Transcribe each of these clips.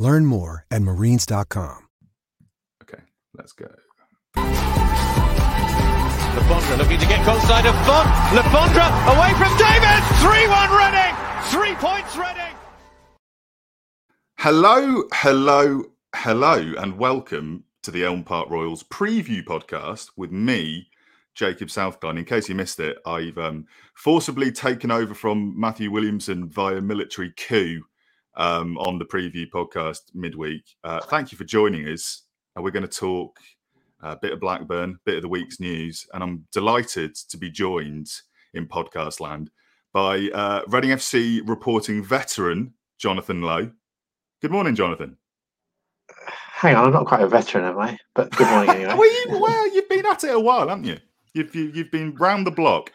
Learn more at marines.com. Okay, let's go. Lefondra looking to get close side of Font. Lefondra away from David. 3-1 Reading. Three points Reading. Hello, hello, hello, and welcome to the Elm Park Royals preview podcast with me, Jacob Southgard. In case you missed it, I've um, forcibly taken over from Matthew Williamson via military coup um, on the preview podcast midweek. Uh, thank you for joining us. Uh, we're going to talk a bit of Blackburn, a bit of the week's news, and I'm delighted to be joined in podcast land by uh, Reading FC reporting veteran Jonathan Lowe. Good morning, Jonathan. Hang on, I'm not quite a veteran, am I? But good morning anyway. well, you, well, you've been at it a while, haven't you? You've you, you've been round the block.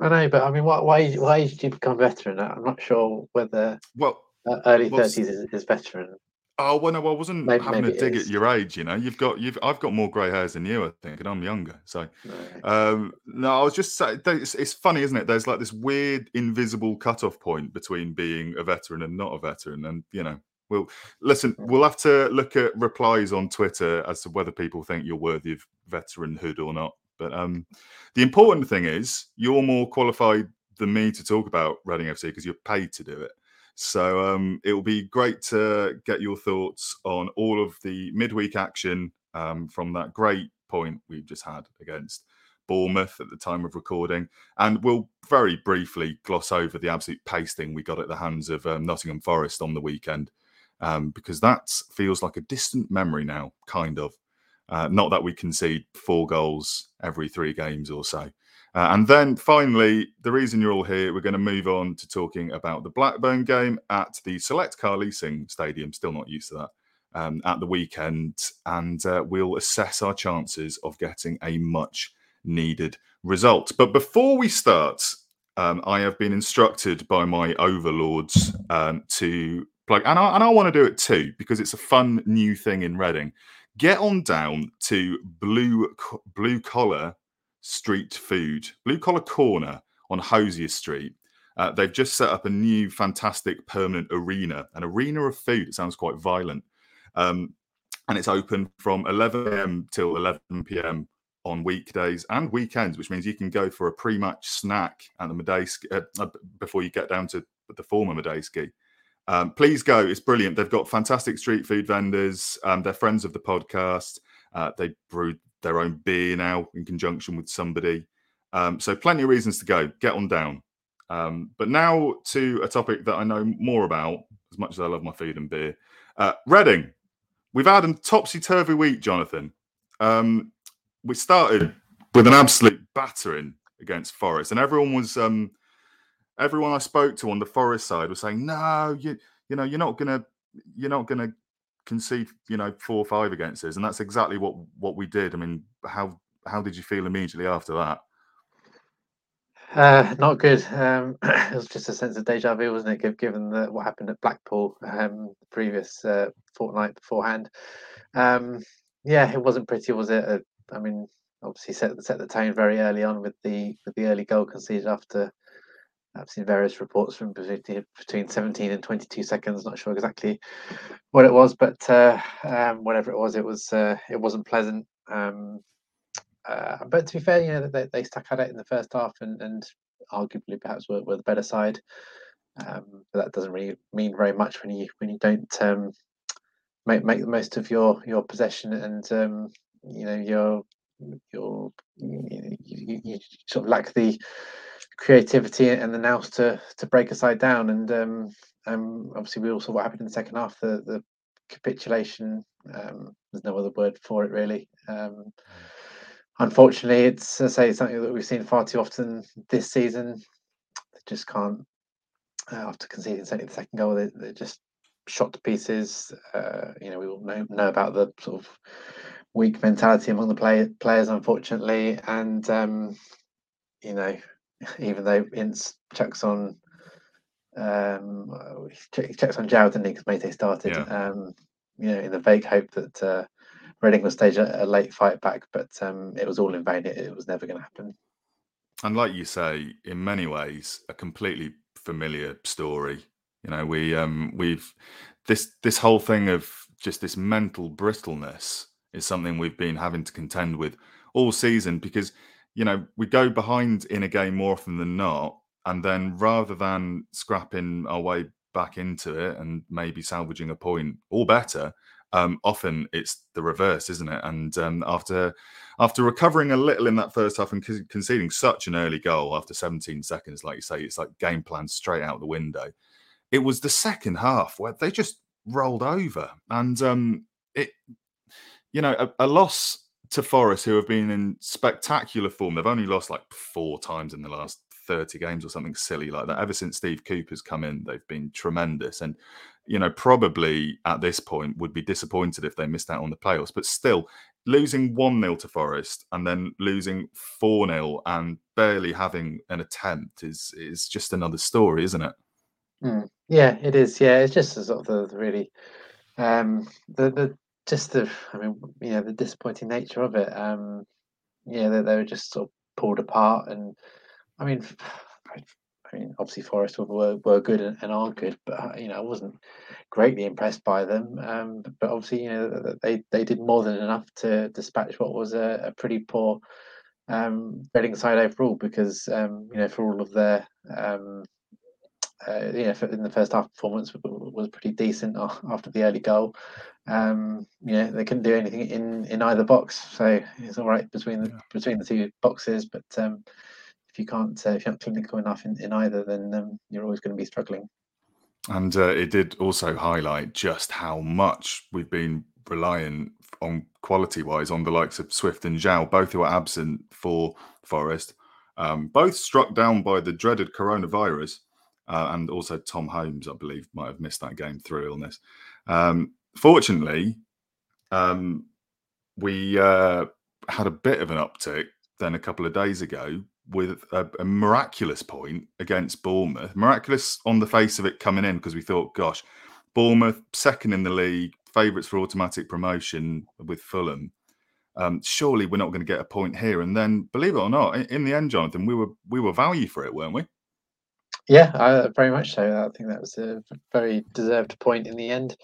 I know, but I mean, why why why did you become veteran? I'm not sure whether Well, uh, early thirties is, is veteran. oh well, no, I wasn't Maybe- having maybe a dig at your age. You know, you've got you've I've got more grey hairs than you, I think, and I'm younger. So No. Um, no, I was just saying, it's, it's funny, isn't it? There's like this weird invisible cutoff point between being a veteran and not a veteran. And, you know, we'll listen, we'll have to look at replies on Twitter as to whether people think you're worthy of veteranhood or not. But um, the important thing is you're more qualified than me to talk about Reading FC because you're paid to do it. So um, it will be great to get your thoughts on all of the midweek action um, from that great point we've just had against Bournemouth at the time of recording. And we'll very briefly gloss over the absolute pasting we got at the hands of um, Nottingham Forest on the weekend, um, because that feels like a distant memory now, kind of. Uh, not that we concede four goals every three games or so. Uh, and then finally, the reason you're all here, we're going to move on to talking about the Blackburn game at the Select Car Leasing Stadium. Still not used to that. Um, at the weekend, and uh, we'll assess our chances of getting a much needed result. But before we start, um, I have been instructed by my overlords um, to plug, and I, and I want to do it too because it's a fun new thing in Reading. Get on down to Blue Blue Collar Street Food, Blue Collar Corner on Hosier Street. Uh, they've just set up a new fantastic permanent arena, an arena of food. It sounds quite violent. Um, and it's open from 11 a.m. till 11 p.m. on weekdays and weekends, which means you can go for a pre-match snack at the Madejski uh, uh, before you get down to the former Madejski. Um, please go; it's brilliant. They've got fantastic street food vendors. Um, they're friends of the podcast. Uh, they brew their own beer now in conjunction with somebody. Um, so plenty of reasons to go. Get on down. Um, but now to a topic that I know more about, as much as I love my food and beer. Uh, Reading. We've had a topsy turvy week, Jonathan. Um, we started with an absolute battering against Forest, and everyone was um, everyone I spoke to on the Forest side was saying, "No, you you know you're not gonna you're not gonna concede you know four or five against us," and that's exactly what what we did. I mean, how how did you feel immediately after that? Uh, not good. Um, it was just a sense of deja vu, wasn't it? Given the, what happened at Blackpool um, the previous uh, fortnight beforehand. Um, yeah, it wasn't pretty, was it? Uh, I mean, obviously set set the tone very early on with the with the early goal conceded after. I've seen various reports from between, between 17 and 22 seconds. Not sure exactly what it was, but uh, um, whatever it was, it was uh, it wasn't pleasant. Um, uh, but to be fair, you know, they, they stuck at it in the first half and, and arguably perhaps were, were the better side. Um, but that doesn't really mean very much when you when you don't um, make make the most of your your possession and um, you know your your you, you, you, sort of lack the creativity and the nous to to break a side down. And um, um, obviously, we all saw what happened in the second half the the capitulation. Um, there's no other word for it really. Um, unfortunately, it's I say something that we've seen far too often this season. They just can't. Uh, after conceding certainly the second goal, they, they're just shot to pieces. Uh, you know, we all know, know about the sort of weak mentality among the play, players, unfortunately. And um, you know, even though Ince chucks on, um, checks on João, didn't he? Because Meite started. Yeah. Um, you know, in the vague hope that uh, Reading will stage a, a, late fight back, but um, it was all in vain. It, it was never going to happen. And like you say, in many ways, a completely familiar story. You know, we um we've this this whole thing of just this mental brittleness is something we've been having to contend with all season because you know we go behind in a game more often than not, and then rather than scrapping our way back into it and maybe salvaging a point or better, um, often it's the reverse, isn't it? And um, after after recovering a little in that first half and conceding such an early goal after 17 seconds, like you say, it's like game plan straight out the window. It was the second half where they just rolled over, and um, it, you know, a, a loss to Forest, who have been in spectacular form. They've only lost like four times in the last 30 games or something silly like that. Ever since Steve Cooper's come in, they've been tremendous. And, you know, probably at this point would be disappointed if they missed out on the playoffs. But still, losing 1 0 to Forest and then losing 4 0 and barely having an attempt is is just another story, isn't it? Mm. Yeah, it is. Yeah, it's just a sort of the, the really um the the just the I mean, you know, the disappointing nature of it. Um yeah, they, they were just sort of pulled apart and I mean, I mean, obviously Forest were were good and, and are good, but uh, you know, I wasn't greatly impressed by them. Um, but obviously, you know, they they did more than enough to dispatch what was a, a pretty poor um, Reading side overall. Because um, you know, for all of their um, uh, you know, in the first half performance was pretty decent after the early goal. Um, you know, they couldn't do anything in in either box, so it's all right between the between the two boxes, but. Um, if you can't uh, if you're not clinical enough in, in either, then um, you're always going to be struggling. And uh, it did also highlight just how much we've been reliant on quality wise on the likes of Swift and João, both who are absent for Forest, um, both struck down by the dreaded coronavirus. Uh, and also Tom Holmes, I believe, might have missed that game through illness. Um, fortunately, um, we uh, had a bit of an uptick then a couple of days ago with a, a, miraculous point against Bournemouth. Miraculous on the face of it coming in because we thought, gosh, Bournemouth second in the league, favourites for automatic promotion with Fulham. Um, surely we're not going to get a point here. And then, believe it or not, in, in the end, Jonathan, we were we were value for it, weren't we? Yeah, I, very much so. I think that was a very deserved point in the end.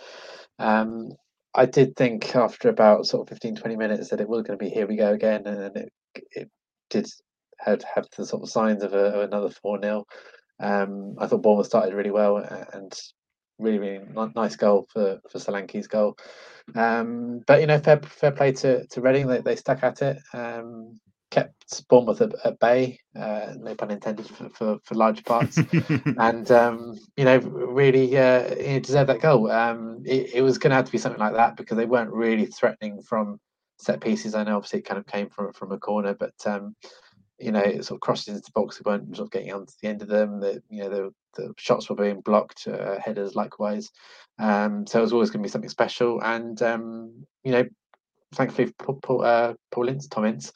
Um, I did think after about sort of 15, 20 minutes that it was going to be here we go again, and it, it did had had the sort of signs of, a, of another 4 0. Um, I thought Bournemouth started really well and really, really nice goal for, for Solanke's goal. Um, but, you know, fair, fair play to, to Reading. They, they stuck at it, um, kept Bournemouth at, at bay, uh, no pun intended for, for, for large parts. and, um, you know, really uh, you deserved that goal. Um, it, it was going to have to be something like that because they weren't really threatening from set pieces. I know obviously it kind of came from from a corner, but um, you know, it sort of crossed into the box. They weren't sort of getting onto the end of them. The you know the the shots were being blocked, uh, headers likewise. Um, so it was always going to be something special. And um, you know, thankfully Paul, Paul, uh, Paul Ince, Tom Ince,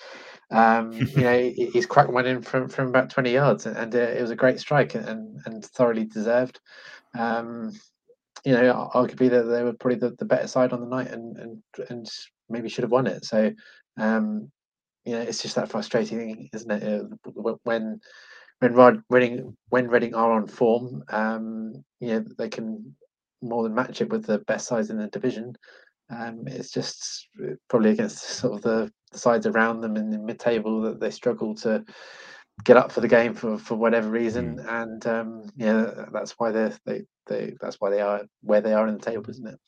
um, you know, he, he's cracked one in from, from about 20 yards, and, uh, it was a great strike and, and thoroughly deserved. Um, you know, arguably that they were probably the, the better side on the night, and and and maybe should have won it. So, um, you know, it's just that frustrating, isn't it? Uh, when when Rod, Reading when Reading are on form, um, you know, they can more than match it with the best sides in the division. Um, it's just probably against sort of the, the sides around them in the mid-table that they struggle to get up for the game for, for whatever reason, mm. and um, yeah, that's why they they they that's why they are where they are in the table, isn't it?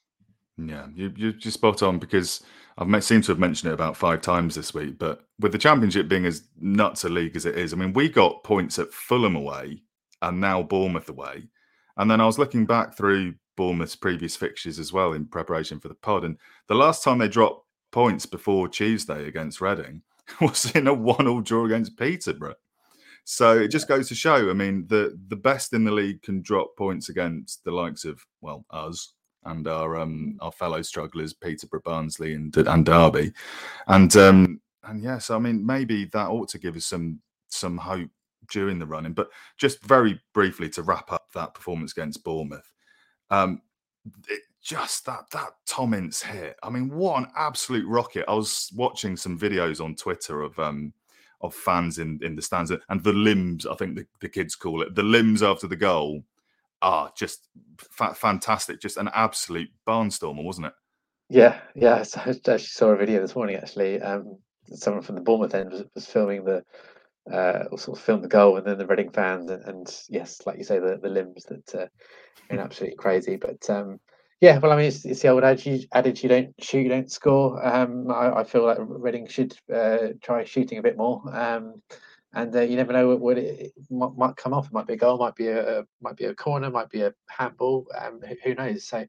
Yeah, you, you're spot on because I've seemed to have mentioned it about five times this week. But with the championship being as nuts a league as it is, I mean, we got points at Fulham away and now Bournemouth away. And then I was looking back through Bournemouth's previous fixtures as well in preparation for the pod. And the last time they dropped points before Tuesday against Reading was in a one-all draw against Peterborough. So it just goes to show. I mean, the the best in the league can drop points against the likes of well us and our um our fellow strugglers, Peterborough, Barnsley, and and Derby, and um and yes, I mean maybe that ought to give us some some hope during the running. But just very briefly to wrap up that performance against Bournemouth, um, it, just that that Tom Ince hit. I mean, what an absolute rocket! I was watching some videos on Twitter of um of fans in in the stands and the limbs. I think the, the kids call it the limbs after the goal. Ah, just fa- fantastic! Just an absolute barnstormer, wasn't it? Yeah, yeah. I actually saw a video this morning. Actually, um, someone from the Bournemouth end was, was filming the uh, sort of film the goal, and then the Reading fans, and, and yes, like you say, the, the limbs that uh, absolutely crazy. But um, yeah, well, I mean, it's, it's the old adage, adage: you don't shoot, you don't score. Um, I, I, feel like Reading should uh, try shooting a bit more. Um, and uh, you never know what, what it, might, might, come off. It might be a goal, might be a might be a corner, might be a handball. Um, who, who, knows? So,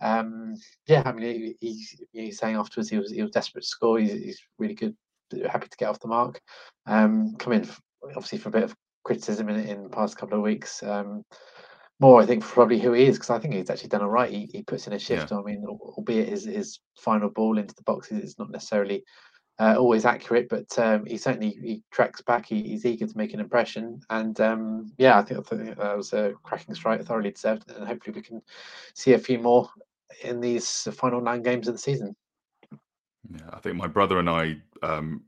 um, yeah, I mean, he, he's, he's saying afterwards he was he was desperate to score. He's, he's really good happy to get off the mark. Um, come in obviously for a bit of criticism in, in the past couple of weeks. Um, more, I think, probably who he is because I think he's actually done all right. He, he puts in a shift. Yeah. I mean, albeit his his final ball into the boxes is not necessarily uh, always accurate, but um, he certainly he tracks back. He, he's eager to make an impression, and um, yeah, I think, I think that was a cracking strike, thoroughly deserved, and hopefully we can see a few more in these final nine games of the season. Yeah, I think my brother and I um,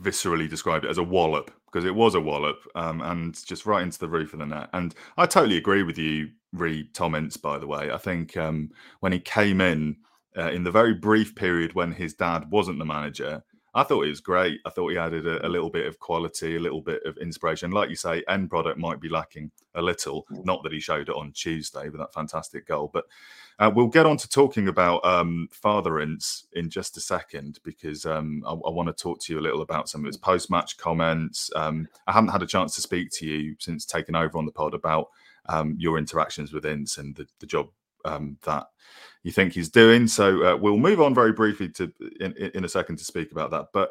viscerally described it as a wallop because it was a wallop um, and just right into the roof of the net. And I totally agree with you, Reed Tom Ince, by the way. I think um, when he came in, uh, in the very brief period when his dad wasn't the manager, I thought he was great. I thought he added a, a, little bit of quality, a little bit of inspiration. Like you say, end product might be lacking a little. Not that he showed it on Tuesday with that fantastic goal, but uh, we'll get on to talking about um, Father Ince in just a second because um, I, I want to talk to you a little about some of his post-match comments. Um, I haven't had a chance to speak to you since taking over on the pod about um, your interactions with Ince and the, the job um, that you think he's doing. So uh, we'll move on very briefly to in, in a second to speak about that. But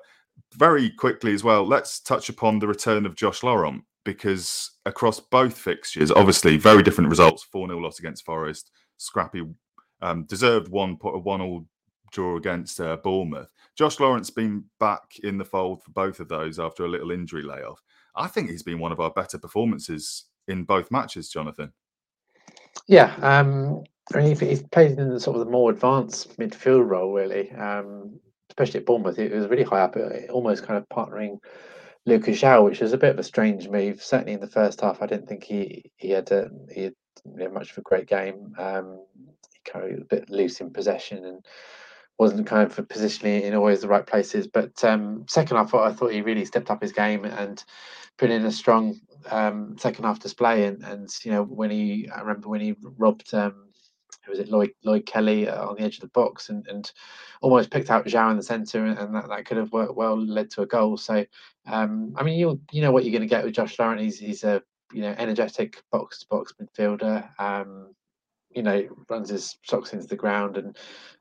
very quickly as well, let's touch upon the return of Josh Laurent because across both fixtures, obviously very different results. Four 0 loss against Forest, scrappy, um, deserved one put a one all draw against uh, Bournemouth. Josh Laurent's been back in the fold for both of those after a little injury layoff. I think he's been one of our better performances in both matches, Jonathan. Yeah, um, I mean, he's played in the sort of the more advanced midfield role, really. Um, especially at Bournemouth, it was really high up, uh, almost kind of partnering Lucas João, which was a bit of a strange move. Certainly in the first half, I didn't think he he had a, he had you know, much of a great game. Um, he of a bit loose in possession and wasn't kind of positioning in always the right places. But um, second half, I thought he really stepped up his game and put in a strong um, second half display. And, and you know when he, I remember when he robbed um, was it Lloyd Lloyd Kelly uh, on the edge of the box and, and almost picked out João in the centre, and that, that could have worked well, led to a goal. So, um, I mean, you you know what you're going to get with Josh Laurent. He's he's a you know energetic box to box midfielder. Um, you know, runs his socks into the ground and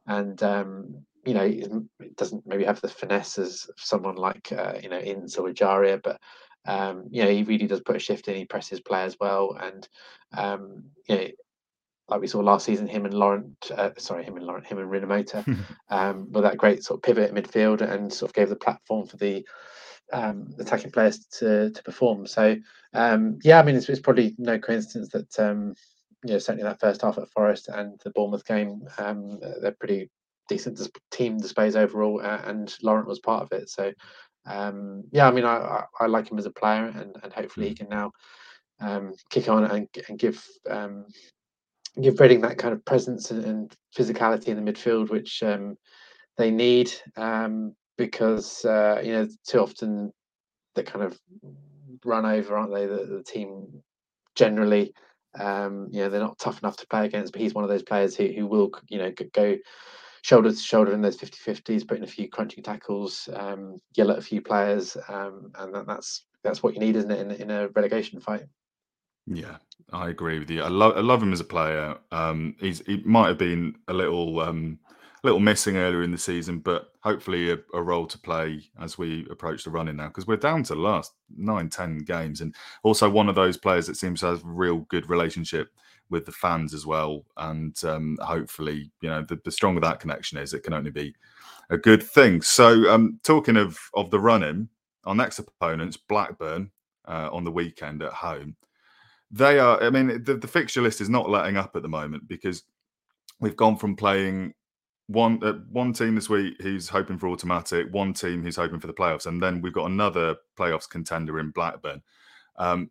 and um, you know it doesn't maybe have the finesse as someone like uh, you know Ince or Ejaria, but um, you know he really does put a shift in. He presses play as well, and um, you know like we saw last season, him and Laurent, uh, sorry, him and Laurent, him and Rinomhota, um, with that great sort of pivot midfield and sort of gave the platform for the um, attacking players to to perform. So um, yeah, I mean, it's, it's probably no coincidence that um, you know certainly that first half at Forest and the Bournemouth game, um, they're pretty decent dis- team displays overall, uh, and Laurent was part of it. So um, yeah, I mean, I, I, I like him as a player, and, and hopefully he can now um, kick on and, and give um, give Reading that kind of presence and, and physicality in the midfield, which um, they need um, because uh, you know too often they kind of run over, aren't they? The, the team generally, um, you know, they're not tough enough to play against. But he's one of those players who, who will, you know, go shoulder to shoulder in those 50-50s, put in a few crunching tackles, um, yell at a few players, um, and that, that's that's what you need, isn't it, in, in a relegation fight? Yeah, I agree with you. I love I love him as a player. Um, he's he might have been a little um, little missing earlier in the season, but hopefully a, a role to play as we approach the running now because we're down to the last nine, ten games, and also one of those players that seems to have a real good relationship with the fans as well. And um, hopefully, you know, the, the stronger that connection is, it can only be a good thing. So, um, talking of of the running, our next opponents, Blackburn, uh, on the weekend at home they are. I mean, the, the fixture list is not letting up at the moment because we've gone from playing one uh, one team this week who's hoping for automatic, one team who's hoping for the playoffs, and then we've got another playoffs contender in Blackburn. Um,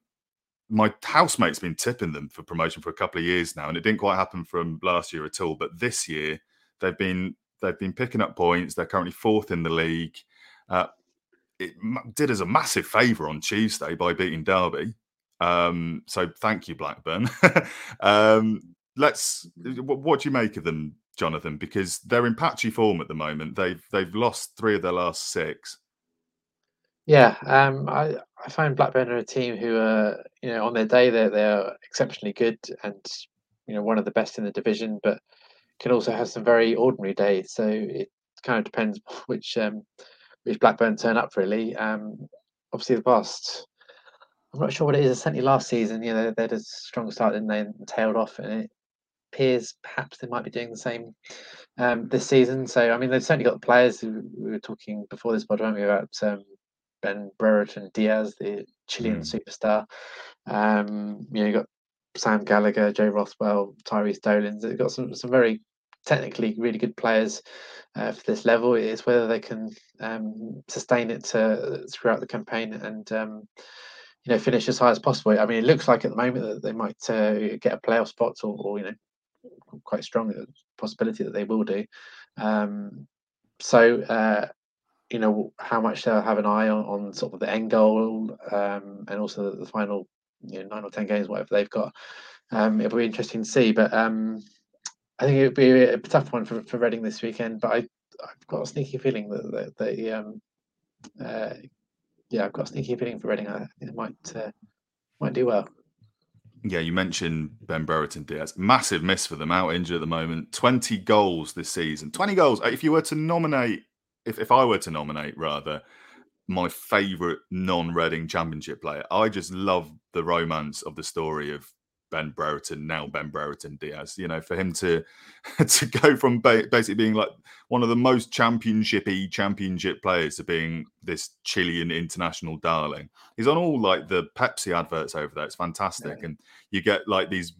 my housemate's been tipping them for promotion for a couple of years now, and it didn't quite happen from last year at all. But this year, they've been they've been picking up points. They're currently fourth in the league. Uh, it did us a massive favour on Tuesday by beating Derby. Um, so thank you, Blackburn. um, let's. What, what, do you make of them, Jonathan? Because they're in patchy form at the moment. They've they've lost three of their last six. Yeah, um, I I find Blackburn are a team who are you know on their day they're they're exceptionally good and you know one of the best in the division, but can also have some very ordinary days. So it kind of depends which um, which Blackburn turn up really. Um, obviously, the past I'm not sure what it is. Certainly last season, you know, they had a strong start, didn't they, and tailed off, and it appears perhaps they might be doing the same um, this season. So, I mean, they've certainly got the players. Who, we were talking before this pod, weren't we, about um, Ben Brereton Diaz, the Chilean mm. superstar. Um, you know, you got Sam Gallagher, Joe Rothwell, Tyrhys Dolan. They've got some some very technically really good players uh, for this level. It's whether they can um, sustain it to, throughout the campaign and um, you know finish as high as possible. I mean, it looks like at the moment that they might uh, get a playoff spot, or, or, you know, quite strong possibility that they will do. Um, so, uh, you know, how much they'll have an eye on, on sort of the end goal um, and also the, the, final, you know, nine or ten games, whatever they've got. Um, it'll be interesting to see, but um, I think it would be a tough one for, for Reading this weekend. But I, I've got a sneaky feeling that, that they um, uh, yeah, I've got a sneaky feeling for Reading. I think it might uh, might do well. Yeah, you mentioned Ben Brereton Diaz. Massive miss for them, out injured at the moment. 20 goals this season. 20 goals. Uh, if you were to nominate, if, if I were to nominate rather, my favourite non Reading championship player, I just love the romance of the story of Ben Brereton, now Ben Brereton Diaz. You know, for him to to go from ba- basically being like one of the most championshipy championship players to being this Chilean international darling. He's on all like the Pepsi adverts over there. It's fantastic, yeah. and you get like these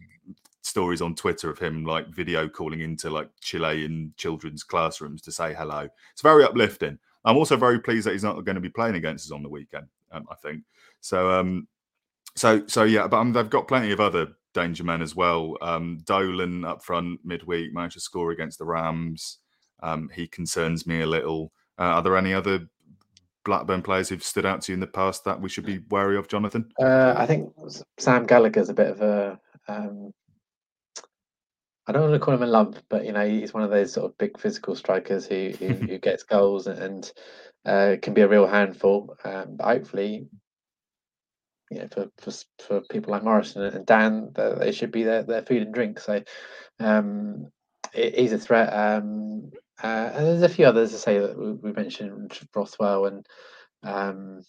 stories on Twitter of him like video calling into like Chilean children's classrooms to say hello. It's very uplifting. I'm also very pleased that he's not going to be playing against us on the weekend. Um, I think so. Um, so, so yeah, but um, they've got plenty of other danger men as well. Um, Dolan up front midweek managed to score against the Rams. Um, he concerns me a little. Uh, are there any other Blackburn players who've stood out to you in the past that we should be wary of, Jonathan? Uh, I think Sam Gallagher's a bit of a. Um, I don't want to call him a lump, but you know he's one of those sort of big physical strikers who who, who gets goals and uh, can be a real handful. Um, but hopefully, you know, for, for for people like Morrison and Dann, they should be their, their food and drink. So um, it, he's a threat. Um, uh, and there's a few others to say that we, we mentioned Rothwell and um,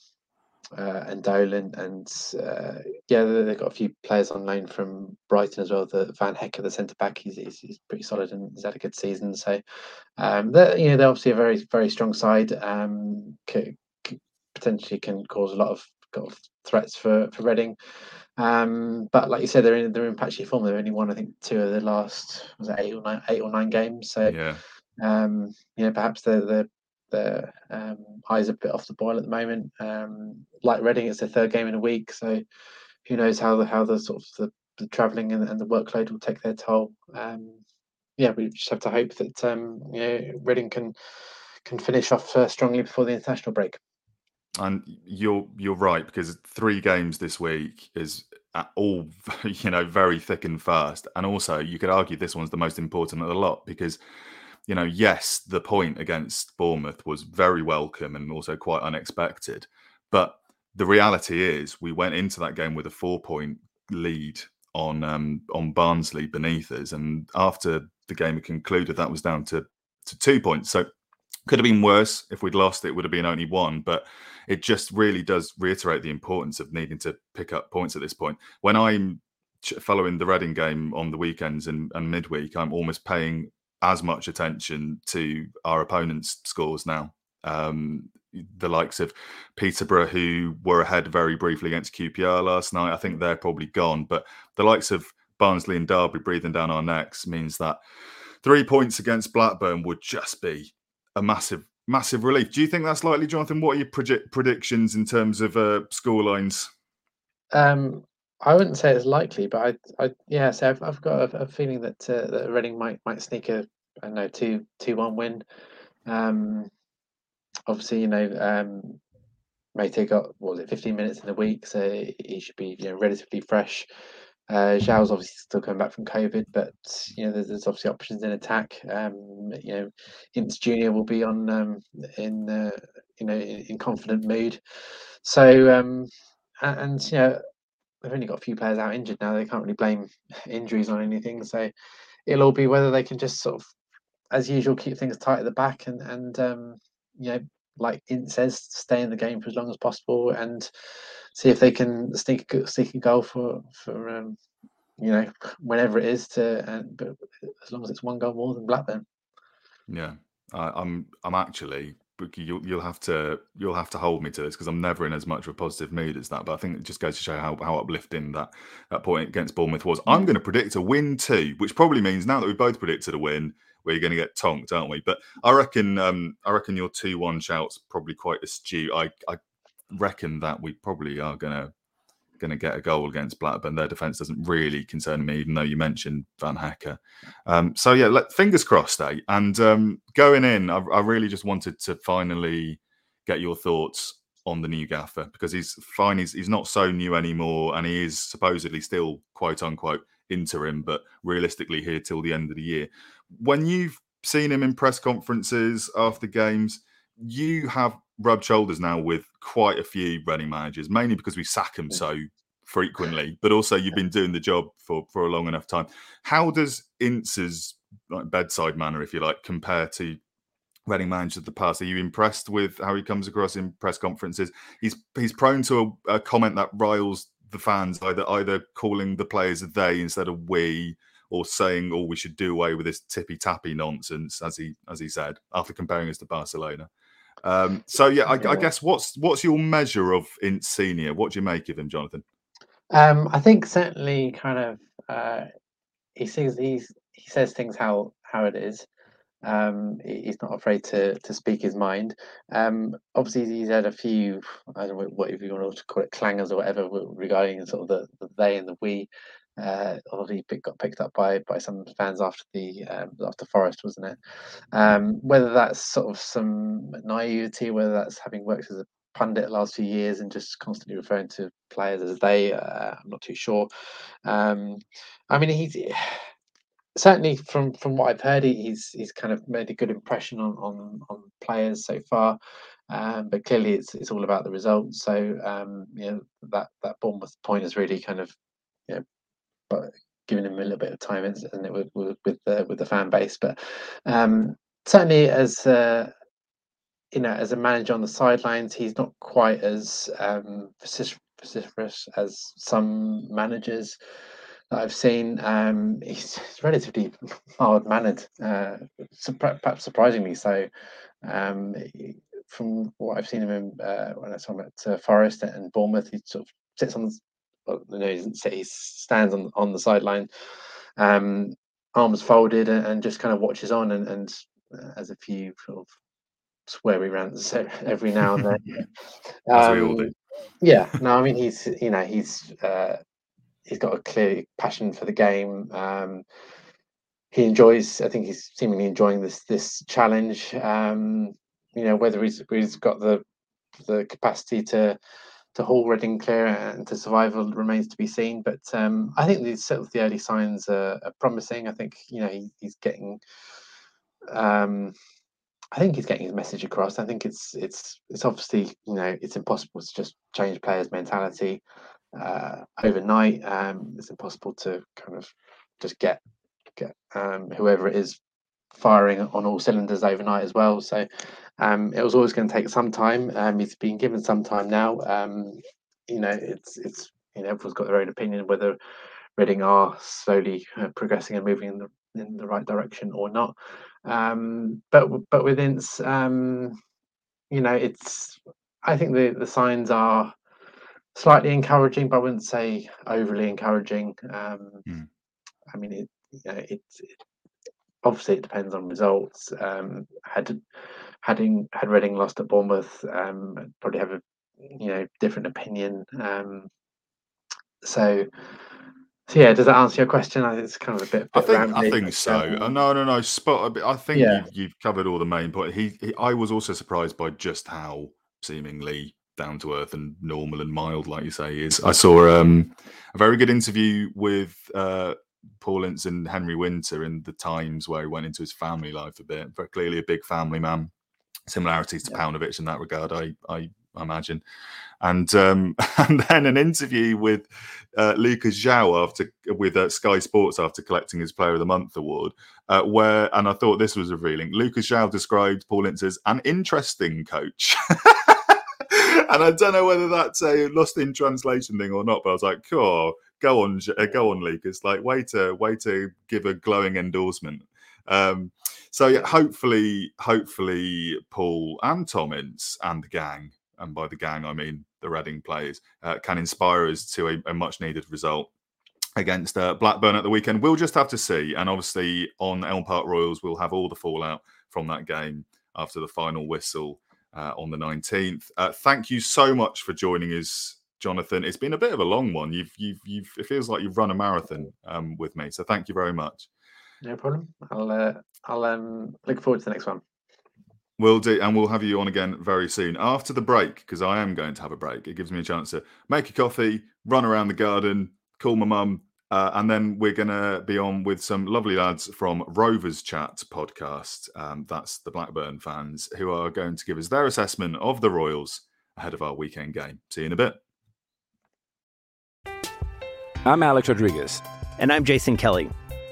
uh, and Dolan, and uh, yeah, they've got a few players on loan from Brighton as well. The Van Hecke, the centre back, he's, he's, he's, pretty solid and he's had a good season. So, um, they're, you know, they're obviously a very very strong side. Um, potentially can cause a lot of, of threats for for Reading. Um, but like you said, they're in they're in patchy form. They've only won, I think, two of the last was it eight or nine eight or nine games. So yeah, um, you know, perhaps the the the um, eyes are a bit off the boil at the moment. Um, like Reading, it's their third game in a week, so who knows how the how the sort of the, the travelling and, and, the workload will take their toll. Um, yeah, we just have to hope that um, you know Reading can can finish off uh, strongly before the international break. And you're you're right because three games this week is all you know very thick and fast, and also you could argue this one's the most important of the lot because you know, yes, the point against Bournemouth was very welcome and also quite unexpected. But the reality is, we went into that game with a four-point lead on um, on Barnsley beneath us, and after the game had concluded, that was down to to two points. So could have been worse if we'd lost. It would have been only one, but it just really does reiterate the importance of needing to pick up points at this point. When I'm following the Reading game on the weekends and, and midweek, I'm almost paying as much attention to our opponents' scores now. Um, the likes of Peterborough, who were ahead very briefly against QPR last night, I think they're probably gone. But the likes of Barnsley and Derby breathing down our necks means that three points against Blackburn would just be a massive, massive relief. Do you think that's likely, Jonathan? What are your predict- predictions in terms of uh, score lines? Um, I wouldn't say it's likely, but I, I yeah, so I've, I've got a, a feeling that uh, that Reading might might sneak a I don't know two two one win. Um, obviously, you know, um, Meite got what was it, fifteen minutes in the week, so he should be you know relatively fresh. Uh, João's obviously still coming back from COVID, but you know there's, there's obviously options in attack. Um, you know, Ince Junior will be on um, in uh, you know in, in confident mood. So um, and, and you know they've only got a few players out injured now. They can't really blame injuries on anything. So it'll all be whether they can just sort of, as usual, keep things tight at the back and and um, you know, like it says, stay in the game for as long as possible and see if they can sneak sneak a goal for for um, you know whenever it is to. And but as long as it's one goal more than Blackburn. Yeah, I, I'm I'm actually you'll you'll have to you'll have to hold me to this because I'm never in as much of a positive mood as that. But I think it just goes to show how, how uplifting that that point against Bournemouth was. I'm going to predict a win too, which probably means now that we've both predicted a win, we're going to get tonked, aren't we? But I reckon um, I reckon your two one shouts probably quite astute. I I reckon that we probably are going to going to get a goal against Blackburn. Their defence doesn't really concern me, even though you mentioned Van Hecke. Um, so yeah, let, fingers crossed, eh? And um, going in, I, I, really just wanted to finally get your thoughts on the new gaffer because he's fine. He's, he's not so new anymore, and he is supposedly still quote unquote interim, but realistically here till the end of the year. When you've seen him in press conferences after games, you have rubbed shoulders now with quite a few Reading managers, mainly because we sack them so frequently, but also you've been doing the job for for a long enough time. How does Ince's like bedside manner, if you like, compare to Reading managers of the past? Are you impressed with how he comes across in press conferences? He's he's prone to a, a comment that riles the fans, either either calling the players they instead of we, or saying, "Oh, we should do away with this tippy tappy nonsense," as he as he said after comparing us to Barcelona. Um, so yeah, I, I, guess what's what's your measure of Ince senior? What do you make of him, Jonathan? Um, I think certainly kind of uh, he sees he's he says things how how it is. Um, he's not afraid to to speak his mind. Um, obviously, he's had a few I don't know what if you want to call it clangers or whatever regarding sort of the, the they and the we uh, already pick, got picked up by by some fans after the um, after Forest, wasn't it? Um, whether that's sort of some naivety, whether that's having worked as a pundit the last few years and just constantly referring to players as they, uh, I'm not too sure. Um, I mean, he's certainly from from what I've heard, he's he's kind of made a good impression on on, on players so far. Um, but clearly, it's it's all about the results. So um, you know that that Bournemouth point has really kind of you know but giving him a little bit of time, isn't it, with with, the with the fan base? But um, certainly, as uh, you know, as a manager on the sidelines, he's not quite as um, vociferous as some managers that I've seen. Um, he's, relatively mild mannered, uh, perhaps surprisingly so. Um, from what I've seen of him uh, when I saw him at uh, Forest and Bournemouth, he sort of sits on, well, no, he doesn't sit, he stands on on the sideline, um, arms folded, and, and, just kind of watches on and, and uh, has a few sort of sweary rants every now and then. um, yeah, no, I mean he's you know he's uh, he's got a clear passion for the game. Um, he enjoys. I think he's seemingly enjoying this this challenge. Um, you know whether he's he's got the the capacity to to haul Reading clear and to survival remains to be seen. But um, I think the sort of the early signs are, are promising. I think you know he, he's getting. Um, I think he's getting his message across. I think it's it's it's obviously you know it's impossible to just change players' mentality uh, overnight. Um, it's impossible to kind of just get get um, whoever it is firing on all cylinders overnight as well. So um, it was always going to take some time. Um, it's been given some time now. Um, you know, it's it's you know everyone's got their own opinion whether Reading are slowly uh, progressing and moving in the in the right direction or not. Um, but but within um, you know, it's I think the the signs are slightly encouraging, but I wouldn't say overly encouraging. Um, mm. I mean, it, you know, it, it, obviously it depends on results. Um, had had Reading lost at Bournemouth, um, I'd probably have a you know different opinion. Um, so so yeah, does that answer your question? I think it's kind of a bit. I think I think so. Um, no, no, no. Spot. I think yeah. you've, you've, covered all the main point. He, he, I was also surprised by just how seemingly down to earth and normal and mild, like you say, is. I saw um, a very good interview with uh, Paul Ince and Henry Winter in the Times, where he went into his family life a bit. But clearly, a big family man. Similarities to yeah. Paunovic in that regard, I, I imagine. And um, and then an interview with uh, Lucas João after with uh, Sky Sports after collecting his Player of the Month award, uh, where and I thought this was revealing. Lucas João described Paul Ince as an interesting coach. and I don't know whether that's a lost in translation thing or not, but I was like, "Cool, go on, uh, go on, Lucas. Like, way to way to give a glowing endorsement." Um, so yeah, hopefully, hopefully, Paul and Tom Ince and the gang and by the gang I mean the Reading players, uh, can inspire us to a, a much needed result against uh, Blackburn at the weekend. We'll just have to see. And obviously, on Elm Park Royals, we'll have all the fallout from that game after the final whistle uh, on the 19th. Uh, thank you so much for joining us, Jonathan. It's been a bit of a long one. You've, you've, you've. It feels like you've run a marathon um, with me. So thank you very much. No problem. I'll, uh, I'll um, look forward to the next one. We'll do, and we'll have you on again very soon after the break because I am going to have a break. It gives me a chance to make a coffee, run around the garden, call my mum, uh, and then we're going to be on with some lovely lads from Rovers Chat podcast. Um, that's the Blackburn fans who are going to give us their assessment of the Royals ahead of our weekend game. See you in a bit. I'm Alex Rodriguez. And I'm Jason Kelly.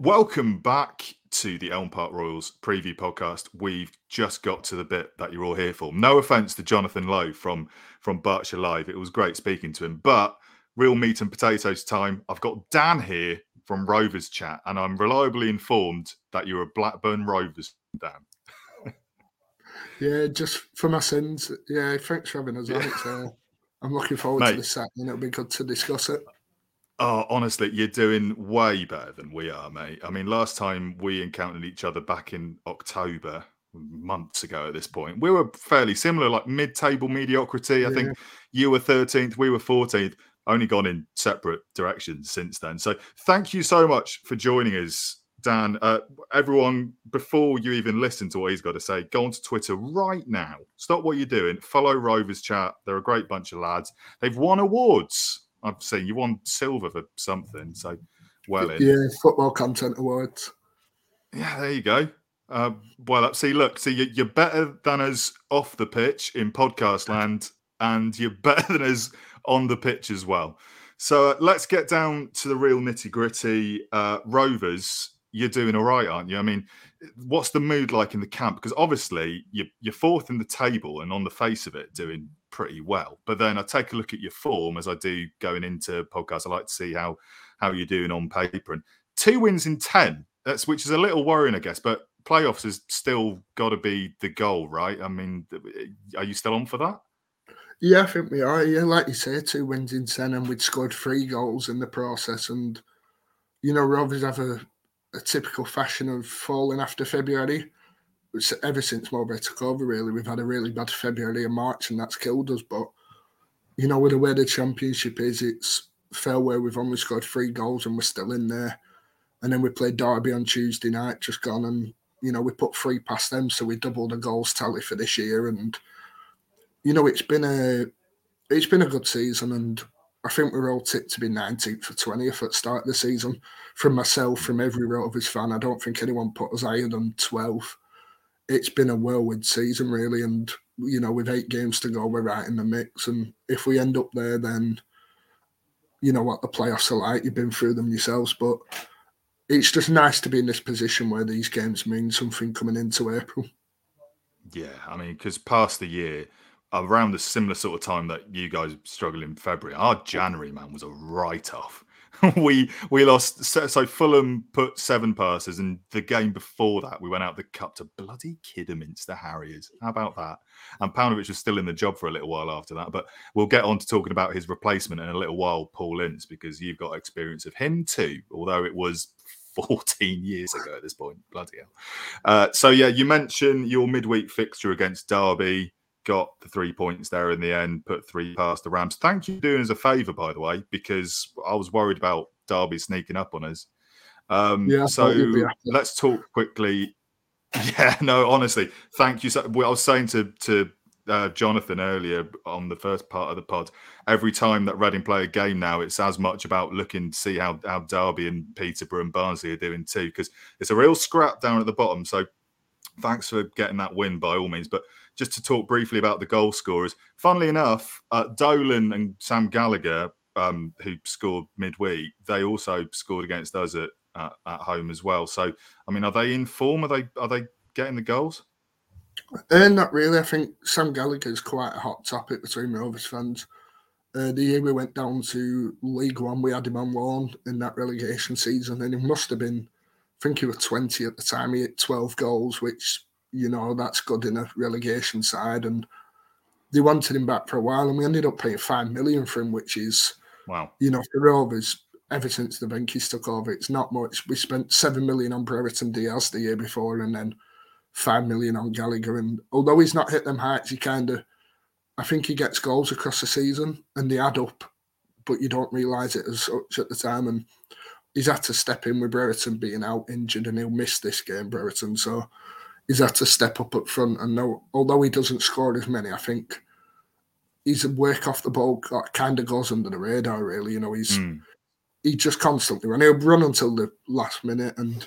Welcome back to the Elm Park Royals preview podcast. We've just got to the bit that you're all here for. No offense to Jonathan Lowe from from Berkshire Live. It was great speaking to him, but real meat and potatoes time. I've got Dan here from Rovers Chat, and I'm reliably informed that you're a Blackburn Rovers Dan. Yeah, just for my sins. Yeah, thanks for having us on. It's, uh, I'm looking forward Mate. to the Saturday, and it'll be good to discuss it. Oh, honestly, you're doing way better than we are, mate. I mean, last time we encountered each other back in October, months ago at this point, we were fairly similar, like mid table mediocrity. I think you were 13th, we were 14th, only gone in separate directions since then. So thank you so much for joining us, Dan. Uh, everyone, before you even listen to what he's got to say, go onto Twitter right now. Stop what you're doing. Follow Rovers Chat. They're a great bunch of lads. They've won awards. I've seen you won silver for something. So well in. Yeah, football content awards. Yeah, there you go. Uh, well, up. See, look, see, you- you're better than us off the pitch in podcast land, and you're better than us on the pitch as well. So uh, let's get down to the real nitty gritty. Uh, Rovers, you're doing all right, aren't you? I mean, what's the mood like in the camp? Because obviously you're, you're fourth in the table and on the face of it, doing pretty well. But then I take a look at your form as I do going into podcasts. I like to see how how you're doing on paper. And two wins in ten. That's which is a little worrying, I guess. But playoffs has still got to be the goal, right? I mean, eh, are you still on for that? Yeah, I think we are. Yeah, like you say, two wins in ten, and we'd scored three goals in the process. And you know, Rovers have a, a typical fashion of falling after February. Ever since Mowbray took over, really, we've had a really bad February and March, and that's killed us. But you know, with the way the championship is, it's fair where we've only scored three goals and we're still in there. And then we played Derby on Tuesday night, just gone, and you know we put three past them, so we doubled the goals tally for this year. And you know, it's been a it's been a good season, and I think we're all tipped to be 19th or 20th at the start of the season. From myself, from every Rovers fan, I don't think anyone put us higher than 12. It's been a whirlwind season, really, and you know, with eight games to go, we're right in the mix. And if we end up there, then you know what the playoffs are like. You've been through them yourselves, but it's just nice to be in this position where these games mean something coming into April. Yeah, I mean, because past the year, around the similar sort of time that you guys struggled in February, our January man was a write off. we we lost so, so Fulham put seven passes, and the game before that we went out the cup to bloody Kidderminster Harriers. How about that? And Paunovic was still in the job for a little while after that. But we'll get on to talking about his replacement in a little while, Paul Ince, because you've got experience of him too, although it was 14 years ago at this point. Bloody hell. Uh, so, yeah, you mentioned your midweek fixture against Derby. Got the three points there in the end, put three past the Rams. Thank you for doing us a favour, by the way, because I was worried about Derby sneaking up on us. Um, Yeah, so thought you'd be happy. let's talk quickly. Yeah, no, honestly, thank you. So, well, I was saying to to uh, Jonathan earlier on the first part of the pod. Every time that Reading play a game now, it's as much about looking to see how how Derby and Peterborough and Barnsley are doing too, because it's a real scrap down at the bottom. So, thanks for getting that win by all means. But just to talk briefly about the goal scorers, funnily enough, uh, Dolan and Sam Gallagher, um, who scored midweek, they also scored against us at, at at home as well. So, I mean, are they in form? Are they are they getting the goals? Uh, not really. I think Sam Gallagher is quite a hot topic between Rovers fans. Uh, the year we went down to League One, we had him on loan in that relegation season, and he must have been, I think he was 20 at the time. He hit 12 goals, which, you know, that's good in a relegation side. And they wanted him back for a while, and we ended up paying 5 million for him, which is, Wow. you know, for Rovers, ever since the Venkies took over, it's not much. We spent 7 million on Brereton Diaz the year before, and then five million on Gallagher. And although he's not hit them heights, he kind of, I think he gets goals across the season and they add up, but you don't realise it as such at the time. And he's had to step in with Brereton being out injured and he'll miss this game, Brereton. So he's had to step up up front. And no, although he doesn't score as many, I think his work off the ball kind of goes under the radar, really. You know, he's Mm. he just constantly run. He'll run until the last minute, and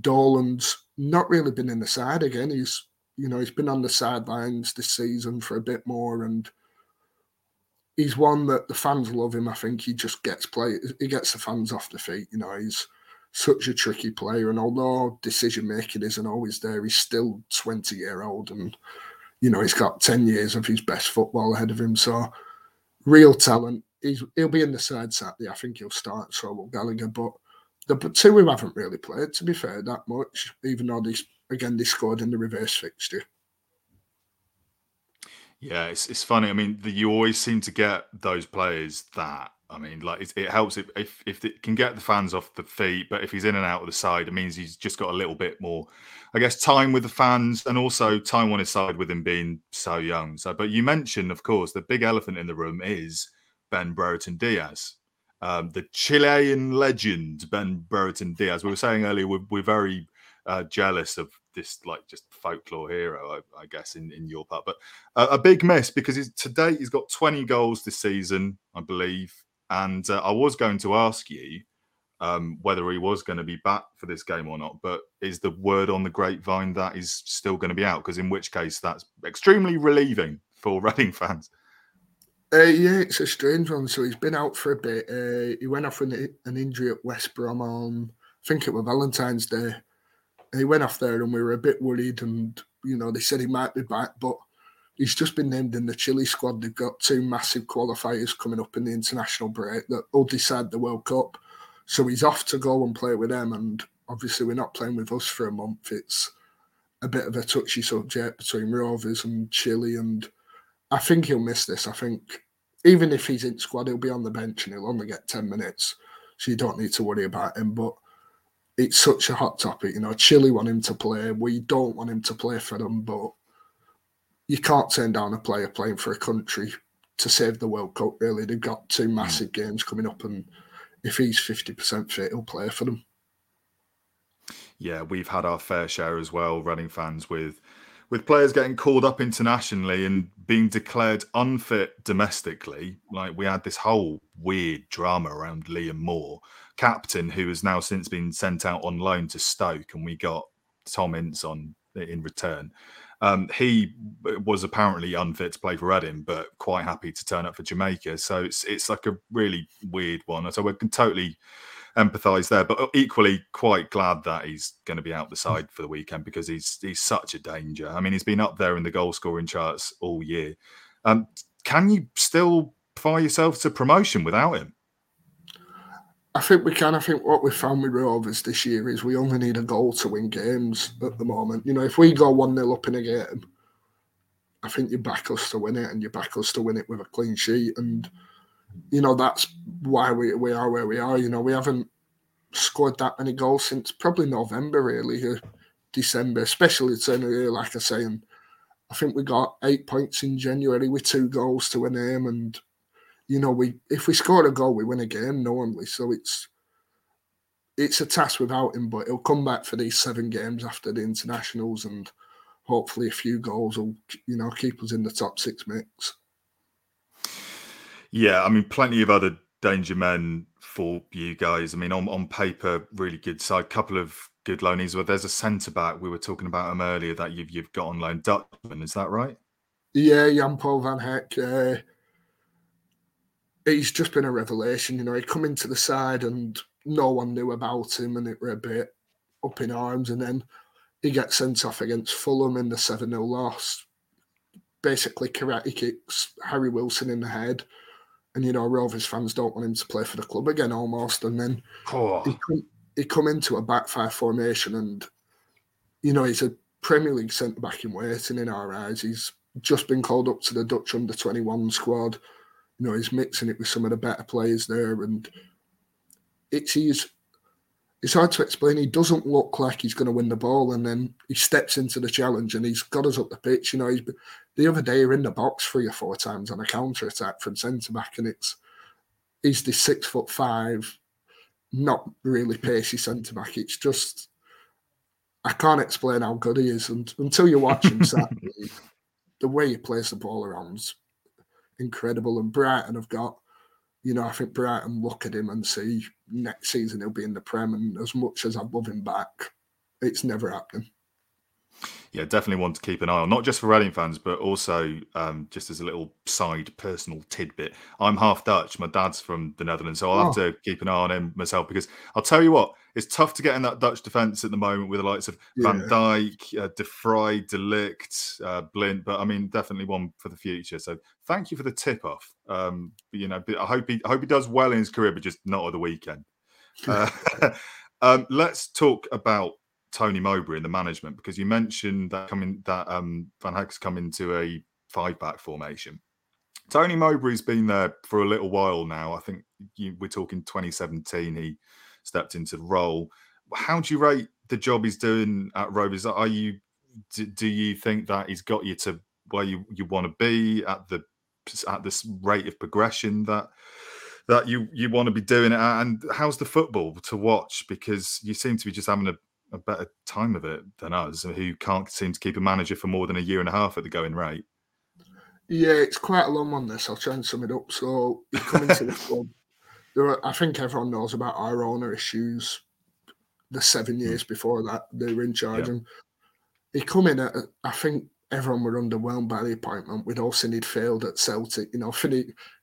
Dolan's not really been in the side again. He's you know he's been on the sidelines this season for a bit more, and he's one that the fans love him. I think he just gets play. He gets the fans off the feet. You know, he's such a tricky player, and although decision making isn't always there, he's still twenty year old, and you know he's got ten years of his best football ahead of him. So real talent. He's he'll be in the side Saturday. I think he'll start. So will Gallagher, but the two who haven't really played, to be fair, that much. Even though they again they scored in the reverse fixture. Yeah, it's it's funny. I mean, the, you always seem to get those players that. I mean, like it, helps if, if if it can get the fans off the feet, but if he's in and out of the side, it means he's just got a little bit more, I guess, time with the fans and also time on his side with him being so young. So, but you mentioned, of course, the big elephant in the room is Ben Brereton Diaz, um, the Chilean legend Ben Brereton Diaz. We were saying earlier we're, we're very uh, jealous of this like just folklore hero, I, I guess, in, in your part. But uh, a big miss because he's, to date he's got 20 goals this season, I believe. And uh, I was going to ask you um, whether he was going to be back for this game or not. But is the word on the grapevine that he's still going to be out? Because in which case, that's extremely relieving for Reading fans. Uh, yeah, it's a strange one. So he's been out for a bit. Uh, he went off with an injury at West Brom on, I think it was Valentine's Day he went off there and we were a bit worried. And, you know, they said he might be back, but he's just been named in the Chile squad. They've got two massive qualifiers coming up in the international break that will decide the World Cup. So he's off to go and play with them. And obviously, we're not playing with us for a month. It's a bit of a touchy subject between Rovers and Chile. And I think he'll miss this. I think even if he's in squad, he'll be on the bench and he'll only get 10 minutes. So you don't need to worry about him. But it's such a hot topic. You know, Chile want him to play. We don't want him to play for them, but you can't turn down a player playing for a country to save the World Cup. Really, they've got two hmm. massive games coming up, and if he's fifty percent fit, he'll play for them. Yeah, we've had our fair share as well, Reading fans with with players getting called up internationally and being declared unfit domestically. Like we had this whole weird drama around Liam Moore captain who has now since been sent out on loan to Stoke, and we got Tom Ince on in return. Um, he was apparently unfit to play for Reading, but quite happy to turn up for Jamaica. So it's it's like a really weird one. So we can totally empathise there, but equally quite glad that he's going to be out the side for the weekend because he's he's such a danger. I mean, he's been up there in the goal scoring charts all year. Um, can you still fire yourself to promotion without him? I think we can. I think what we found with Rovers this year is we only need a goal to win games at the moment. You know, if we go 1 0 up in a game, I think you back us to win it and you back us to win it with a clean sheet. And, you know, that's why we, we are where we are. You know, we haven't scored that many goals since probably November, really, or December, especially January, uh, like I say. And I think we got eight points in January with two goals to a name. And you know, we if we score a goal, we win a game normally. So it's it's a task without him, but he'll come back for these seven games after the internationals, and hopefully a few goals will you know keep us in the top six mix. Yeah, I mean, plenty of other danger men for you guys. I mean, on, on paper, really good side. Couple of good loanies. Well, there's a centre back we were talking about him earlier that you've you've got on loan, Dutchman. Is that right? Yeah, Jan Paul van Hecke. Uh, he's just been a revelation. You know, he come into the side and no one knew about him, and it were a bit up in arms. And then he gets sent off against Fulham in the 7 0 loss. Basically, karate kicks Harry Wilson in the head. And, you know, Rovers fans don't want him to play for the club again almost. And then oh. he, come, he come into a backfire formation and, you know, he's a Premier League centre back in waiting in our eyes. He's just been called up to the Dutch under 21 squad you know, he's mixing it with some of the better players there, and it's he's it's hard to explain. He doesn't look like he's going to win the ball, and then he steps into the challenge and he's got us up the pitch. You know, he's the other day you're in the box three or four times on a counter attack from centre back, and it's he's the six foot five, not really pacey centre back. It's just I can't explain how good he is and, until you watch him. Saturday, the way he plays the ball around incredible. And Brighton have got, you know, I think Brighton look at him and see next season he'll be in the Prem. And as much as I love him back, it's never happening yeah, definitely want to keep an eye on, not just for Reading fans, but also um, just as a little side personal tidbit. I'm half Dutch. My dad's from the Netherlands, so I'll oh. have to keep an eye on him myself because I'll tell you what, it's tough to get in that Dutch defence at the moment with the likes of yeah. Van Dijk, uh, De Vrij, De Ligt, uh, Blind, but I mean, definitely one for the future. So thank you for the tip off. Um, you know, I hope he I hope he does well in his career, but just not at the weekend. Uh, um, let's talk about Tony Mowbray in the management because you mentioned that coming that um, Van Hecke's come into a five back formation. Tony Mowbray's been there for a little while now. I think you, we're talking 2017. He stepped into the role. How do you rate the job he's doing at Rovers? Are you do, do you think that he's got you to where you, you want to be at the at this rate of progression that that you you want to be doing it at? And how's the football to watch? Because you seem to be just having a, a better time of it than us, who can't seem to keep a manager for more than a year and a half at the going rate. Yeah, it's quite a long one. This I'll try and sum it up. So you come into the club. There are, I think everyone knows about our owner issues. The seven hmm. years before that, they were in charge, yeah. and he come in at. I think everyone were underwhelmed by the appointment. We'd all seen he'd failed at Celtic. You know,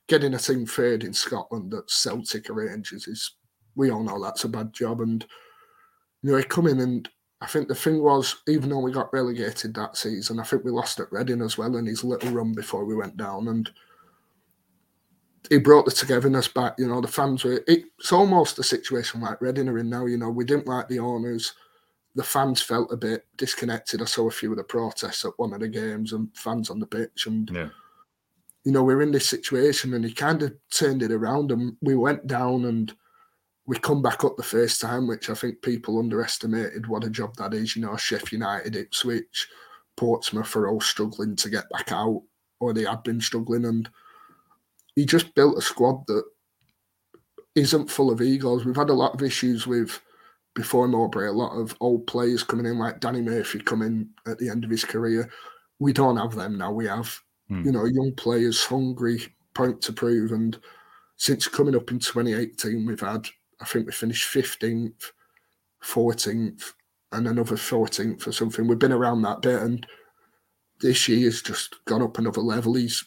getting a team third in Scotland that Celtic arranges is. We all know that's a bad job, and you know he come in and I think the thing was, even though we got relegated that season, I think we lost at Reading as well in his little run before we went down. And he brought the togetherness back. You know, the fans were, it's almost a situation like Reading are in now. You know, we didn't like the owners. The fans felt a bit disconnected. I saw a few of the protests at one of the games and fans on the pitch. And, yeah. you know, we're in this situation and he kind of turned it around and we went down and we come back up the first time, which I think people underestimated what a job that is. You know, Sheffield United, Ipswich, Portsmouth are all struggling to get back out, or they had been struggling. And he just built a squad that isn't full of egos. We've had a lot of issues with before Mowbray, a lot of old players coming in, like Danny Murphy coming at the end of his career. We don't have them now. We have, mm. you know, young players hungry, point to prove. And since coming up in 2018, we've had I think we finished 15th, 14th, and another 14th or something. We've been around that bit, and this year has just gone up another level. He's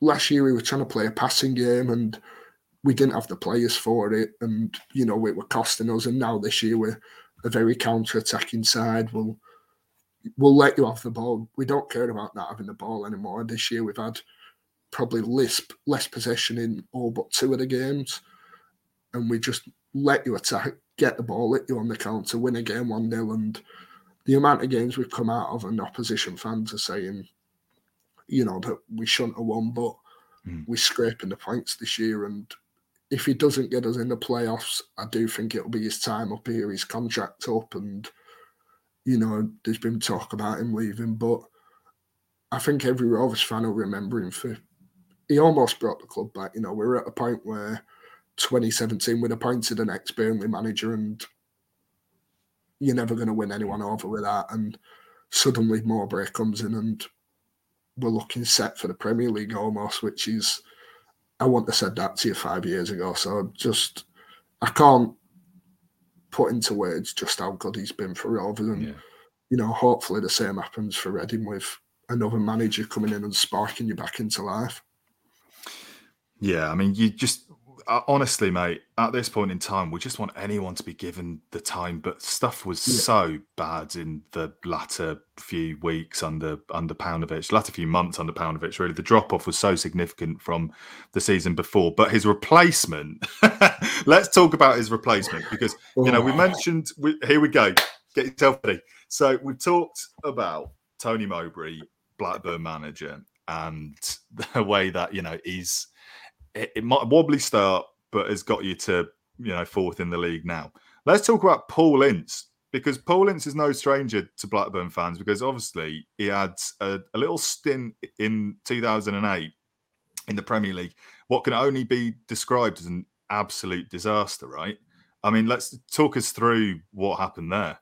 last year we were trying to play a passing game, and we didn't have the players for it, and you know it were costing us. And now this year we're a very counter-attacking side. We'll we'll let you have the ball. We don't care about not having the ball anymore. This year we've had probably less less possession in all but two of the games and we just let you attack, get the ball, let you on the counter, win a game 1 0. And the amount of games we've come out of and opposition fans are saying, you know, that we shouldn't have won, but mm. we're scraping the points this year. And if he doesn't get us in the playoffs, I do think it'll be his time up here, his contract up. And, you know, there's been talk about him leaving, but I think every Rovers fan will remember him for. He almost brought the club back. You know, we're at a point where 2017 we'd appointed an ex Burnley manager and you're never going to win anyone over with that. And suddenly Mowbray comes in and we're looking set for the Premier League almost, which is, I wouldn't have said that to you five years ago. So just, I can't put into words just how good he's been for Rovers. And, yeah. you know, hopefully the same happens for Reading with another manager coming in and sparking you back into life. Yeah, I mean, you just Uh, honestly, mate, at this point in time, we just want anyone to be given the time. But stuff was yeah. so bad in the latter few weeks under under Paunovic, latter few months under Paunovic. Really, the drop off was so significant from the season before. But his replacement, let's talk about his replacement because you know we oh. mentioned. We, here we go. Get yourself ready. So we've talked about Tony Mowbray, Blackburn manager, and the way that you know he's it, it might wobbly start, but has got you to you know fourth in the league now. Let's talk about Paul Ince because Paul Ince is no stranger to Blackburn fans because obviously he had a, a little stint in 2008 in the Premier League, what can only be described as an absolute disaster, right? I mean, let's talk us through what happened there.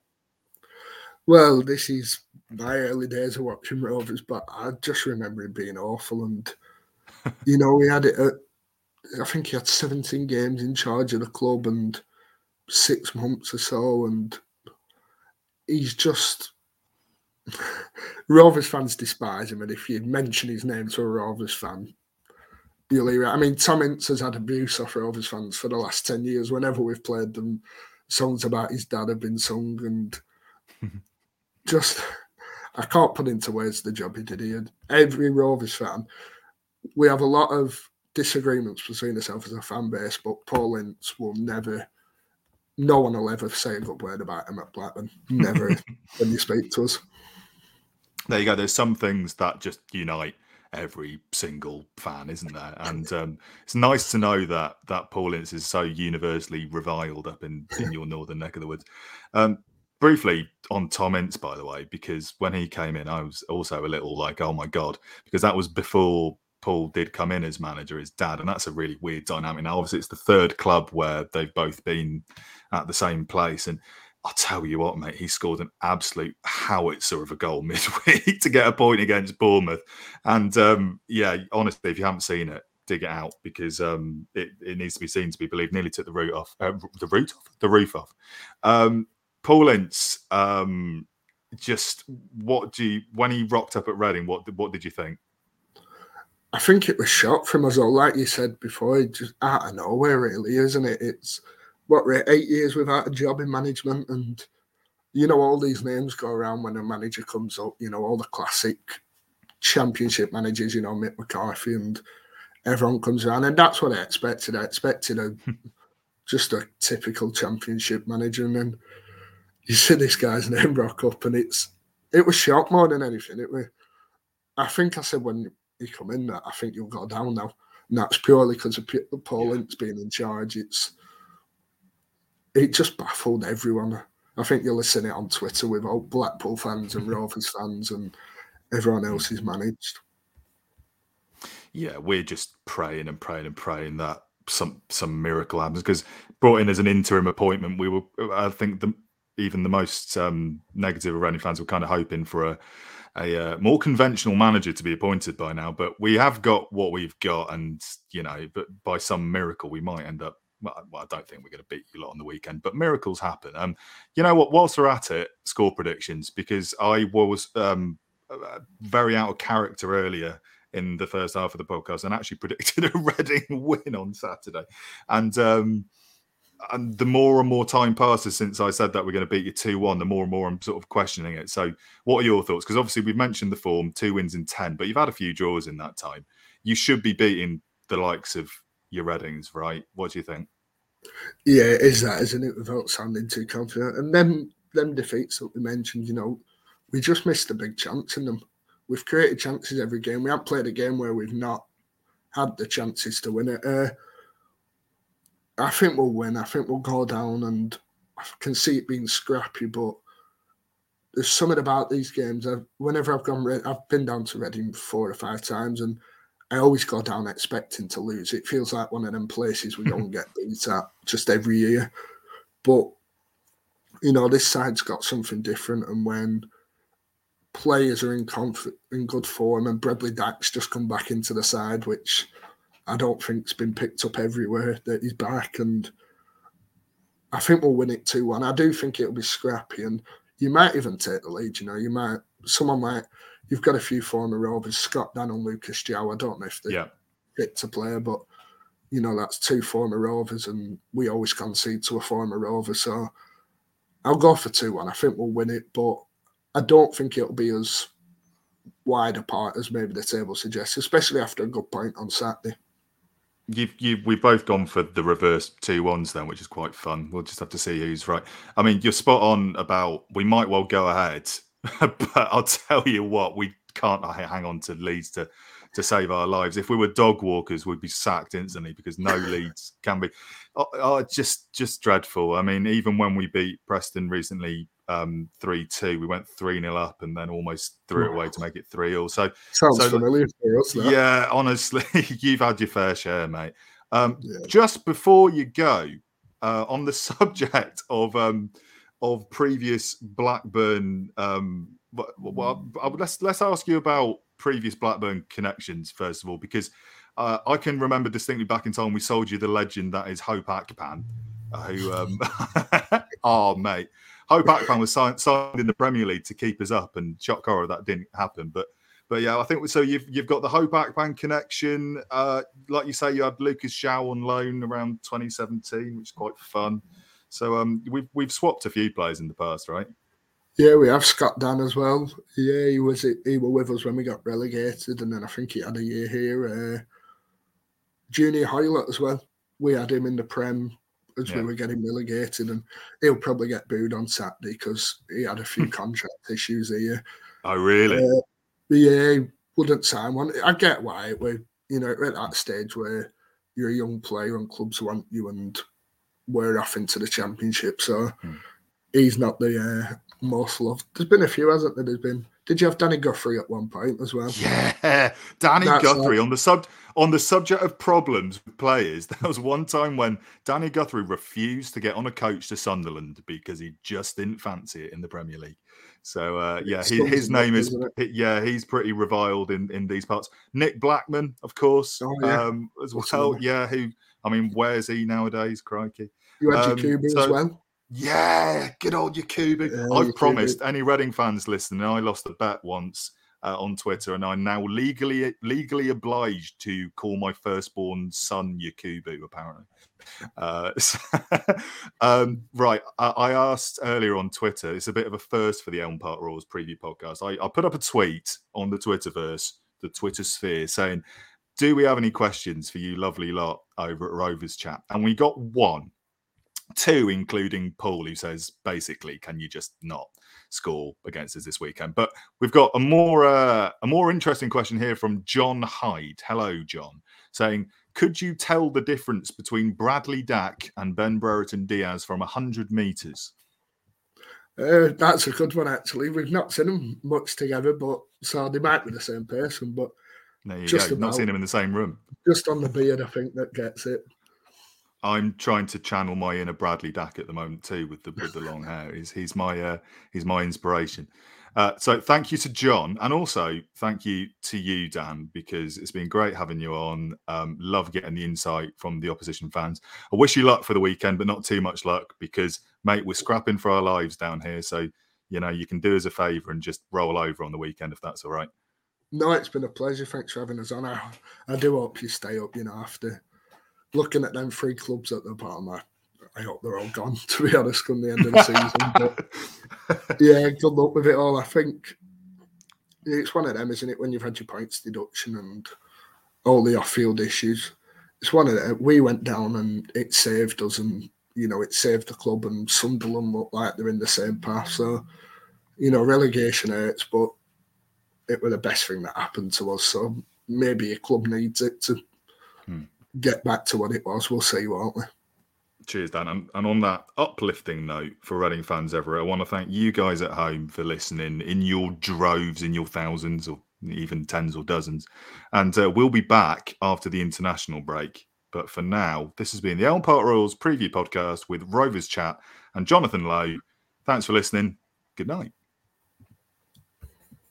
Well, this is my early days of watching Rovers, but I just remember it being awful. And, you know, we had it at I think he had 17 games in charge of the club and six months or so, and he's just Rovers fans despise him, and if you mention his name to a Rovers fan, you'll hear it. I mean, Tom Ince has had abuse off Rovers fans for the last 10 years. Whenever we've played them, songs about his dad have been sung, and just I can't put into words the job he did. He had every Rovers fan. We have a lot of disagreements between ourselves as a fan base, but Paul Ince will never, no one will ever say a good word about him at Blackburn. Never when you speak to us. There you go. There's some things that just unite every single fan, isn't there? And um, it's nice to know that that Paul Ince is so universally reviled up in, in your northern neck of the woods. Um, briefly on Tom Ince, by the way, because when he came in, I was also a little like, oh my god, because that was before Paul did come in as manager, his dad, and that's a really weird dynamic. Now, obviously, it's the third club where they've both been at the same place, and I'll tell you what, mate, he scored an absolute howitzer of a goal midweek to get a point against Bournemouth. And um, yeah, honestly, if you haven't seen it, dig it out because um, it, it, needs to be seen to be believed. Nearly took the root off, uh, the root off, the roof off. Um, Paul Ince, um, just what do you when he rocked up at Reading? What what did you think? I think it was shot from us all, like you said before, just out of nowhere, really, isn't it? It's what we're eight years without a job in management, and you know all these names go around when a manager comes up. You know all the classic championship managers. You know Mick McCarthy and everyone comes around, and that's what I expected. I expected a hmm. just a typical championship manager, and then you see this guy's name rock up, and it's it was shock more than anything. It was. I think I said when he come in that I think you'll go down now, and that's purely because of Paul Ince being in charge. It's it just baffled everyone. I think you're listening it on Twitter with all Blackpool fans and Rovers fans and everyone else is managed. Yeah, we're just praying and praying and praying that some some miracle happens because brought in as an interim appointment, we were I think the even the most um, negative of Reading fans were kind of hoping for a a uh, more conventional manager to be appointed by now. But we have got what we've got, and you know, but by some miracle, we might end up well, I don't think we're going to beat you lot on the weekend, but miracles happen. Um, you know what? Whilst we're at it, score predictions because I was um very out of character earlier in the first half of the podcast and actually predicted a Reading win on Saturday, and um, and the more and more time passes since I said that we're going to beat you two one, the more and more I'm sort of questioning it. So, what are your thoughts? Because obviously we've mentioned the form, two wins in ten, but you've had a few draws in that time. You should be beating the likes of your Readings, right? What do you think? Yeah, it is that, isn't it? Without sounding too confident, and then them defeats that we mentioned, you know, we just missed a big chance in them. We've created chances every game. We haven't played a game where we've not had the chances to win it. Uh, I think we'll win. I think we'll go down, and I can see it being scrappy. But there's something about these games. I've, whenever I've gone, I've been down to Reading four or five times, and I always go down expecting to lose. It feels like one of them places we don't get beat at just every year. But you know, this side's got something different, and when players are in conf- in good form, and Bradley Dack just come back into the side, which I don't think's been picked up everywhere that he's back, and I think we'll win it two one. I do think it'll be scrappy, and you might even take the lead. You know, you might someone might you've got a few former Rovers, Scott Dann and Lucas João. I don't know if they're yeah. fit to play, but you know that's two former Rovers, and we always concede to a former Rover. So I'll go for two one. I think we'll win it, but I don't think it'll be as wide apart as maybe the table suggests, especially after a good point on Saturday. You've, you, we've both gone for the reverse two ones then, which is quite fun. We'll just have to see who's right. I mean, you're spot on about we might well go ahead but I'll tell you what, we can't hang on to leads to to save our lives. If we were dog walkers, we'd be sacked instantly because no leads can be. Oh, oh, just just dreadful. I mean, even when we beat Preston recently, um, three two, we went three 0 up and then almost threw it away to make it three all. So sounds so, familiar us. Yeah, honestly, you've had your fair share, mate. Um, yeah. Just before you go, uh, on the subject of um, of previous Blackburn. Um, well, let's let's ask you about previous Blackburn connections first of all, because uh, I can remember distinctly back in time we sold you the legend that is Hope Akpan, uh, who, um, oh mate, Hope Akpan was signed, signed in the Premier League to keep us up, and shock horror that didn't happen, but. But yeah, I think so. You've you've got the Hope Akpan connection. Uh, like you say, you had Lucas João on loan around 2017, which is quite fun. So um, we've we've swapped a few players in the past, right? Yeah, we have Scott Dann as well. Yeah, he was he was with us when we got relegated, and then I think he had a year here. Uh, Junior Hoilett as well. We had him in the Prem as yeah. we were getting relegated, and he'll probably get booed on Saturday because he had a few contract issues here. Oh, really? Uh, yeah, wouldn't sign one. I get why we're you know at that stage where you're a young player and clubs want you and we're off into the championship. So hmm. he's not the uh, most loved. There's been a few, hasn't there? There's been. Did you have Danny Guthrie at one point as well? Yeah, Danny That's Guthrie like... on the sub on the subject of problems with players. There was one time when Danny Guthrie refused to get on a coach to Sunderland because he just didn't fancy it in the Premier League. So uh, yeah, he, his name is yeah, he's pretty reviled in in these parts. Nick Blackman, of course, oh, yeah. um, as well. Yeah, who I mean, where's he nowadays? Crikey. You had um, so, as well. Yeah, good old Yakubu. Yeah, I've Yakubu. promised any Reading fans listening. I lost a bet once uh, on Twitter, and I'm now legally legally obliged to call my firstborn son Yakubu. Apparently, uh, so, um, right. I, I, asked earlier on Twitter. It's a bit of a first for the Elm Park Royals preview podcast. I, I put up a tweet on the Twitterverse, the Twitter sphere, saying, "Do we have any questions for you, lovely lot, over at Rovers Chat?" And we got one two, including Paul, who says basically, can you just not score against us this weekend? But we've got a more uh, a more interesting question here from John Hyde. Hello, John, saying, could you tell the difference between Bradley Dack and Ben Brereton Diaz from hundred meters? Uh, that's a good one, actually. We've not seen them much together, but so they might be the same person. But just go. About, not seen them in the same room. Just on the beard, I think that gets it. I'm trying to channel my inner Bradley Dack at the moment too, with the with the long hair. He's he's my uh, he's my inspiration. Uh, so thank you to John, and also thank you to you, Dan, because it's been great having you on. Um, love getting the insight from the opposition fans. I wish you luck for the weekend, but not too much luck because, mate, we're scrapping for our lives down here. So you know you can do us a favour and just roll over on the weekend if that's all right. No, it's been a pleasure. Thanks for having us on. I, I do hope you stay up. You know after looking at them three clubs at the bottom, I, I hope they're all gone, to be honest, come the end of the season. But yeah, good luck with it all. I think it's one of them, isn't it? When you've had your points deduction and all the off field issues, it's one of them. We went down and it saved us, and you know, it saved the club, and Sunderland look like they're in the same path. So, you know, relegation hurts, but it was the best thing that happened to us. So maybe a club needs it to get back to what it was. We'll see, won't we? Cheers, Dan. And, and, on that uplifting note for Reading fans everywhere, I want to thank you guys at home for listening in your droves, in your thousands, or even tens or dozens. And uh, we'll be back after the international break. But for now, this has been the Elm Park Royals preview podcast with Rovers Chat and Jonathan Lowe. Thanks for listening. Good night.